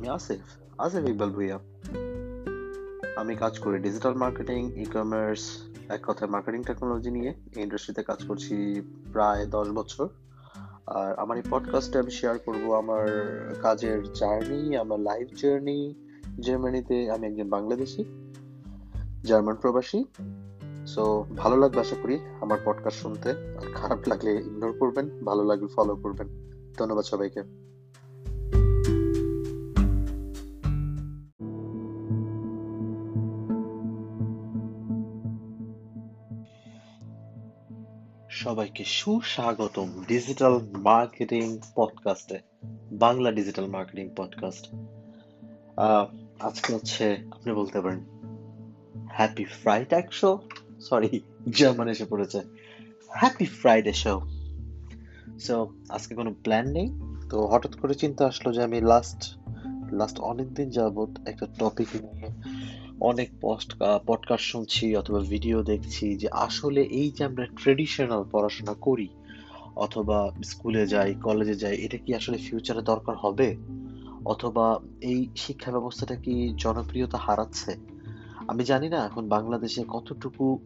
আমি আসিফ। আসিফ ইকবাল ভুইয়া। আমি কাজ করি ডিজিটাল মার্কেটিং ই কমার্স এক কথায় মার্কেটিং টেকনোলজি নিয়ে। এই ইন্ডাস্ট্রিতে কাজ করছি প্রায় দশ বছর। আর আমার এই পডকাস্টে আমি শেয়ার করব আমার কাজের জার্নি আমার লাইফ জার্নি জার্মানিতে আমি একজন বাংলাদেশি জার্মান প্রবাসী। সো ভালো লাগবে আশা করি আমার পডকাস্ট শুনতে। আর খারাপ লাগলে ইগনোর করবেন, ভালো লাগলে ফলো করবেন। ধন্যবাদ সবাইকে। সবাইকে সুস্বাগতম ডিজিটাল মার্কেটিং পডকাস্টে, বাংলা ডিজিটাল মার্কেটিং পডকাস্ট। আজকে হচ্ছে আপনি বলতে পারেন happy Friday show sorry German এসে পড়েছে। হ্যাপি ফ্রাইডে শো সো আজকে কোনো প্ল্যান নেই। তো হঠাৎ করে চিন্তা আসলো যে আমি লাস্ট লাস্ট অনেকদিন যাবত একটা টপিক নিয়ে অনেক পোস্ট পডকাস্ট শুনছি অথবা ভিডিও দেখছি যে আসলে এই যে আমরা ট্রেডিশনাল পড়াশোনা করি, অথবা স্কুলে যাই কলেজে যাই, এটা কি আসলে ফিউচারে দরকার হবে? অথবা এই শিক্ষা ব্যবস্থাটা কি জনপ্রিয়তা হারাচ্ছে? আমি জানি না এখন বাংলাদেশে কতটুকু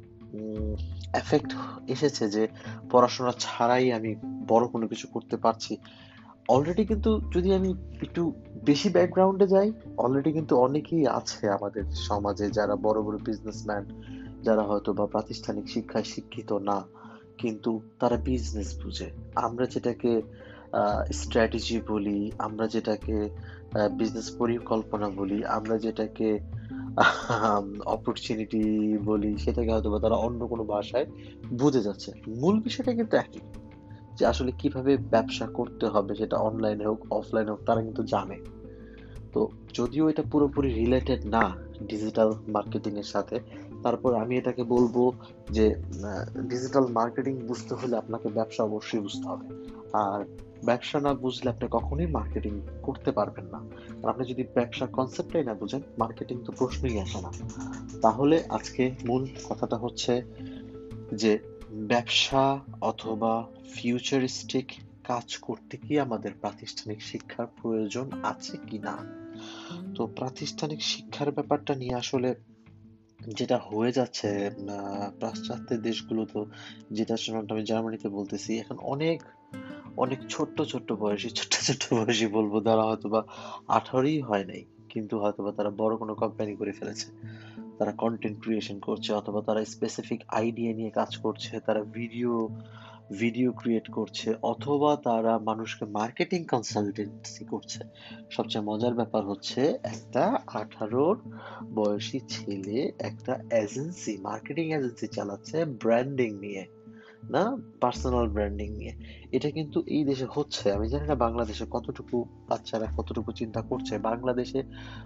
এফেক্ট এসেছে যে পড়াশোনা ছাড়াই আমি বড় কোনো কিছু করতে পারছি। অলরেডি কিন্তু যদি আমি একটু বেশি ব্যাকগ্রাউন্ডে যাই অলরেডি কিন্তু অনেকেই আছে আমাদের সমাজে যারা বড় বড় বিজনেসম্যান যারা হয়তো বা প্রাতিষ্ঠানিক শিক্ষায় শিক্ষিত না, কিন্তু তারা বিজনেস বুঝে। আমরা যেটাকে স্ট্র্যাটেজি বলি, আমরা যেটাকে বিজনেস পরিকল্পনা বলি, আমরা যেটাকে অপরচুনিটি বলি, সেটাকে হয়তো বা তারা অন্য কোনো ভাষায় বুঝে যাচ্ছে। মূল বিষয়টা কিন্তু একই। যে আসলে কীভাবে ব্যবসা করতে হবে, সেটা অনলাইনে হোক অফলাইনে হোক, তারা কিন্তু জানে। তো যদিও এটা পুরোপুরি রিলেটেড না ডিজিটাল মার্কেটিং এর সাথে, তারপর আমি এটাকে বলব যে ডিজিটাল মার্কেটিং বুঝতে হলে আপনাকে ব্যবসা অবশ্যই বুঝতে হবে। আর ব্যবসা না বুঝলে আপনি কখনোই মার্কেটিং করতে পারবেন না। আর আপনি যদি ব্যবসার কনসেপ্টটাই না বুঝেন মার্কেটিং তো প্রশ্নই আসে না। তাহলে আজকে মূল কথাটা হচ্ছে যে ব্যবসা অথবা ফিউচারিস্টিক কাজ করতে কি আমাদের প্রাতিষ্ঠানিক শিক্ষার প্রয়োজন আছে কি না? তো প্রাতিষ্ঠানিক শিক্ষার ব্যাপারটা নিয়ে আসলে যেটা হয়ে যাচ্ছে পাশ্চাত্যের দেশগুলো তো যেটা আমি জার্মানিতে বলতেছি, এখন অনেক অনেক ছোট্ট ছোট্ট বয়সী, ছোট্ট ছোট্ট বয়সী বলব তারা হয়তো বা আঠারোই হয় নাই, কিন্তু হয়তো বা তারা বড় কোনো কোম্পানি করে ফেলেছে। তারা কন্টেন্ট ক্রিয়েশন করছে অথবা তারা স্পেসিফিক আইডিয়া নিয়ে কাজ করছে, তারা ভিডিও ভিডিও ক্রিয়েট করছে অথবা তারা মানুষকে মার্কেটিং কনসালটেন্সি করছে। সবচেয়ে মজার ব্যাপার হচ্ছে একটা আঠারোর বয়সী ছেলে একটা এজেন্সি মার্কেটিং এজেন্সি চালাচ্ছে ব্র্যান্ডিং নিয়ে। না? পার্সোনাল ব্র্যান্ডিং নিয়ে। এটা কিন্তু এই দেশে হচ্ছে। আমি জানি না বাংলাদেশে কতটুকু বাচ্চারা কতটুকু চিন্তা করছে। বাংলাদেশে,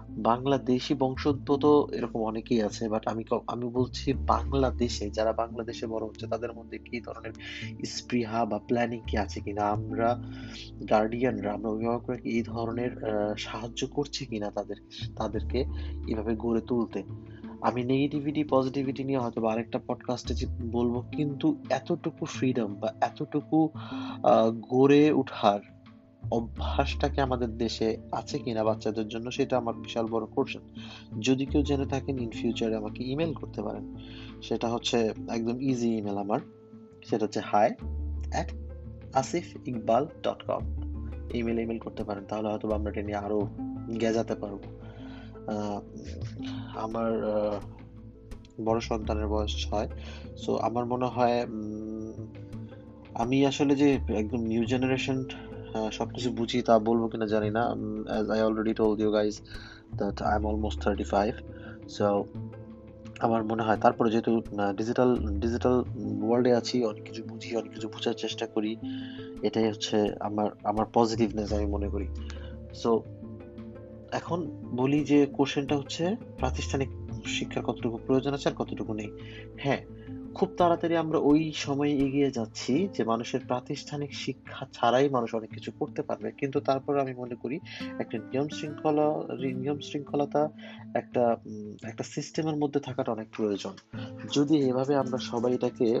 বাংলাদেশি বংশোদ্ভূত এরকম অনেকেই আছে বাট আমি আমি বলছি বাংলাদেশে, যারা বাংলাদেশে বড় হচ্ছে, তাদের মধ্যে কি ধরনের স্পৃহা বা প্ল্যানিং কি আছে কিনা? আমরা গার্ডিয়ানরা আমরা অভিভাবকরা কি এই ধরনের সাহায্য করছি কিনা তাদের তাদেরকে এভাবে গড়ে তুলতে? আমি নেগেটিভিটি পজিটিভিটি নিয়ে হয়তো বা আরেকটা পডকাস্টে বলব, কিন্তু এতটুকু ফ্রিডম বা এতটুকু গড়ে ওঠার অভ্যাসটাকে আমাদের দেশে আছে কিনা বাচ্চাদের জন্য, সেটা আমার বিশাল বড় কোশ্চেন যদি কেউ জেনে থাকেন ইন ফিউচারে আমাকে ইমেল করতে পারেন। সেটা হচ্ছে একদম ইজি ইমেল আমার। সেটা হচ্ছে hi at Asif Iqbal dot com email email করতে পারেন, তাহলে হয়তো আমরা এটা নিয়ে আরও গেজাতে পারব। আমার বড় সন্তানের বয়স ছয় সো আমার মনে হয় আমি আসলে যে একদম নিউ জেনারেশন সবকিছু বুঝি তা বলব কিনা জানি না। As I already told you guys that I am almost thirty five so আমার মনে হয় তারপরে যেহেতু ডিজিটাল ডিজিটাল ওয়ার্ল্ডে আছি, অনেক কিছু বুঝি, অনেক কিছু বোঝার চেষ্টা করি, এটাই হচ্ছে আমার আমার পজিটিভনেস আমি মনে করি। সো এখন বলি যে কোশ্চেনটা হচ্ছে, প্রাতিষ্ঠানিক শিক্ষার কতটুকু প্রয়োজন আছে আর কতটুকু নেই। হ্যাঁ খুব তাড়াতাড়ি আমরা ওই সময়ে এগিয়ে যাচ্ছি যে মানুষের প্রাতিষ্ঠানিক শিক্ষা ছাড়াই মানুষ অনেক কিছু করতে পারবে। কিন্তু তারপর আমি মনে করি একটা নিয়ম শৃঙ্খলা, নিয়ম শৃঙ্খলতা, একটা একটা সিস্টেমের মধ্যে থাকাটা অনেক প্রয়োজন। যদি এভাবে আমরা সবাই এটাকে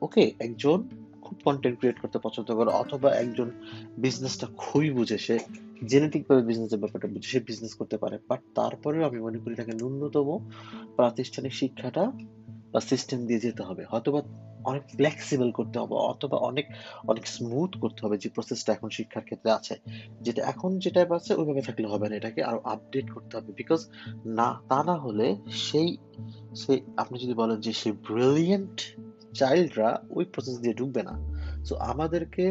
ওকে, একজন খুব কন্টেন্ট ক্রিয়েট করতে পছন্দ করে, অথবা একজন বিজনেসটা খুবই বুঝে, সে জেনেটিক ভাবে বিজনেসের ব্যাপারটা বুঝে, সে বিজনেস করতে পারে। বাট তারপরেও আমি মনে করি তাকে ন্যূনতম প্রাতিষ্ঠানিক শিক্ষাটা বা সিস্টেম দিয়ে যেতে হবে। হয়তোবা অনেক ফ্লেক্সিবল করতে হবে, অথবা অনেক অনেক স্মুথ করতে হবে যে প্রসেসটা এখন শিক্ষার ক্ষেত্রে আছে। যেটা এখন যেটা আছে, ওইভাবে থাকলে হবে না, এটাকে আরও আপডেট করতে হবে। বিকজ না, তা না হলে সেই সেই আপনি যদি বলেন যে সেই ব্রিলিয়েন্ট চাইল্ডরা ওই প্রসেস দিয়ে ঢুকবে না। সো আমাদেরকে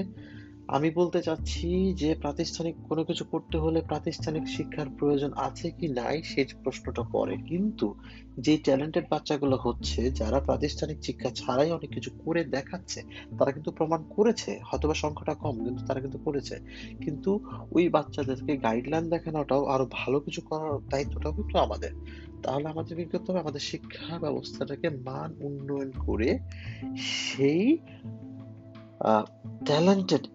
আমি বলতে চাচ্ছি যে প্রাতিষ্ঠানিক কোনো কিছু করতে হলে প্রাতিষ্ঠানিক শিক্ষার প্রয়োজন আছে কি নাই সেই প্রশ্নটা পরে কিন্তু যে ট্যালেন্টেড বাচ্চাগুলো হচ্ছে, যারা প্রাতিষ্ঠানিক শিক্ষা ছাড়াই অনেক কিছু করে দেখাচ্ছে, তারা কিন্তু প্রমাণ করেছে, হয়তোবা সংখ্যাটা কম, কিন্তু তারা কিন্তু করেছে। কিন্তু ওই বাচ্চাদেরকে গাইডলাইন দেখানোটাও, আরও ভালো কিছু করার দায়িত্বটাও কিন্তু আমাদের। তাহলে আমাদের কি করতে হবে? আমাদের শিক্ষা ব্যবস্থাটাকে মান উন্নয়ন করে সেই ট্যালেন্টেড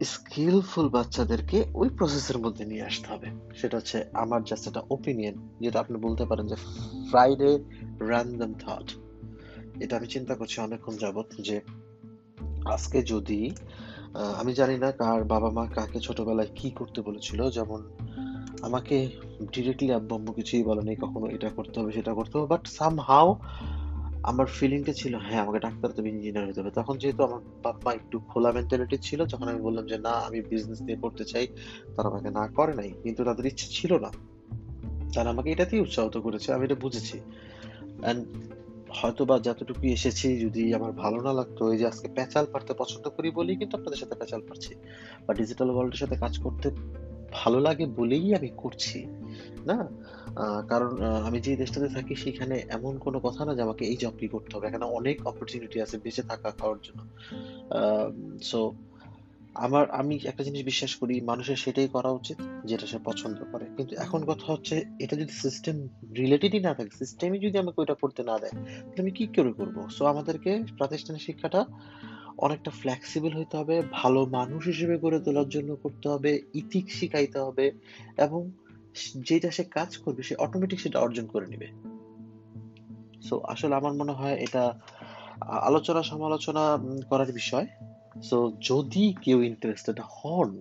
স্কিলফুল বাচ্চাদেরকে ওই প্রসেসের মধ্যে নিয়ে আসতে হবে। সেটা হচ্ছে আমার জাস্ট একটা ওপিনিয়ন যেটা আপনি বলতে পারেন যে ফ্রাইডে র্যান্ডম থট এটা আমি চিন্তা করছি অনেকক্ষণ যাবত যে আজকে যদি আমি জানি না কার বাবা মা কাকে ছোটবেলায় কি করতে বলেছিল, যেমন আমাকে ডিরেক্টলি আব্বু আম্মু কিছুই বলেনি, কখনো এটা করতে হবে, সেটা করতে হবে বাট সাম হাউ আমার ফিলিংটা ছিল হ্যাঁ আমাকে ডাক্তার তবে ইঞ্জিনিয়ার হতে হবে। তখন যেহেতু আমার বাবা একটু খোলা মেন্টালিটি ছিল, যখন আমি বললাম যে, না, আমি বিজনেস নিয়ে পড়তে চাই, তারা আমাকে না করে নাই। কিন্তু তাদের ইচ্ছে ছিল না। তারা আমাকে এটাতেই উৎসাহিত করেছে, আমি এটা বুঝেছি। অ্যান্ড হয়তো বা যতটুকু এসেছি, যদি আমার ভালো না লাগতো, এই যে আজকে প্যাচাল পারতে পছন্দ করি বলেই কিন্তু আপনাদের সাথে প্যাচাল পারছি বা ডিজিটাল ওয়ার্ল্ডের সাথে কাজ করতে ভালো লাগে বলেই আমি করছি, না? কারণ আমি যে দেশটাতে থাকি সেখানে এমন কোনো কথা না যে আমাকে এই জবটি করতে হবে। এখানে অনেক অপরচুনিটি আছে বেঁচে থাকা, খাওয়ার জন্য। সো আমার, আমি একটা জিনিস বিশ্বাস করি, মানুষের সেটাই করা উচিত যেটা সে পছন্দ করে। কিন্তু এখন কথা হচ্ছে, এটা যদি সিস্টেম রিলেটেডই না থাকে সিস্টেমই যদি আমাকে ওইটা করতে না দেয়, তাহলে আমি কি করে করব? সো আমাদেরকে প্রাতিষ্ঠানিক শিক্ষাটা অনেকটা ফ্লেক্সিবল হইতে হবে, ভালো মানুষ হিসেবে গড়ে তোলার জন্য করতে হবে ইথিক শিখাইতে হবে এবং যেটা সে কাজ করবে, সে অটোমেটিক সেটা অর্জন করে নেবে। সো আসলে আমার মনে হয় এটা আলোচনা সমালোচনা করার বিষয়। সো যদি কেউ ইন্টারেস্টেড হন,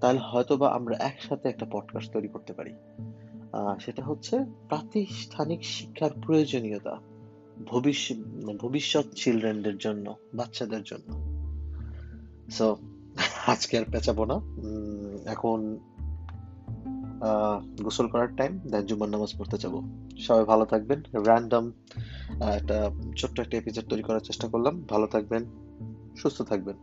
তাহলে হয়তো বা আমরা একসাথে একটা পডকাস্ট তৈরি করতে পারি। সেটা হচ্ছে প্রাতিষ্ঠানিক শিক্ষার প্রয়োজনীয়তা। ভবিষ্যৎ চিলড্রেনদের জন্য, বাচ্চাদের জন্য। সো আজকে আর পেঁচাবো না। এখন গোসল করার টাইম দেন জুমার নামাজ পড়তে যাব। সবাই ভালো থাকবেন। র্যান্ডম একটা ছোট্ট একটা এপিসোড তৈরি করার চেষ্টা করলাম। ভালো থাকবেন, সুস্থ থাকবেন।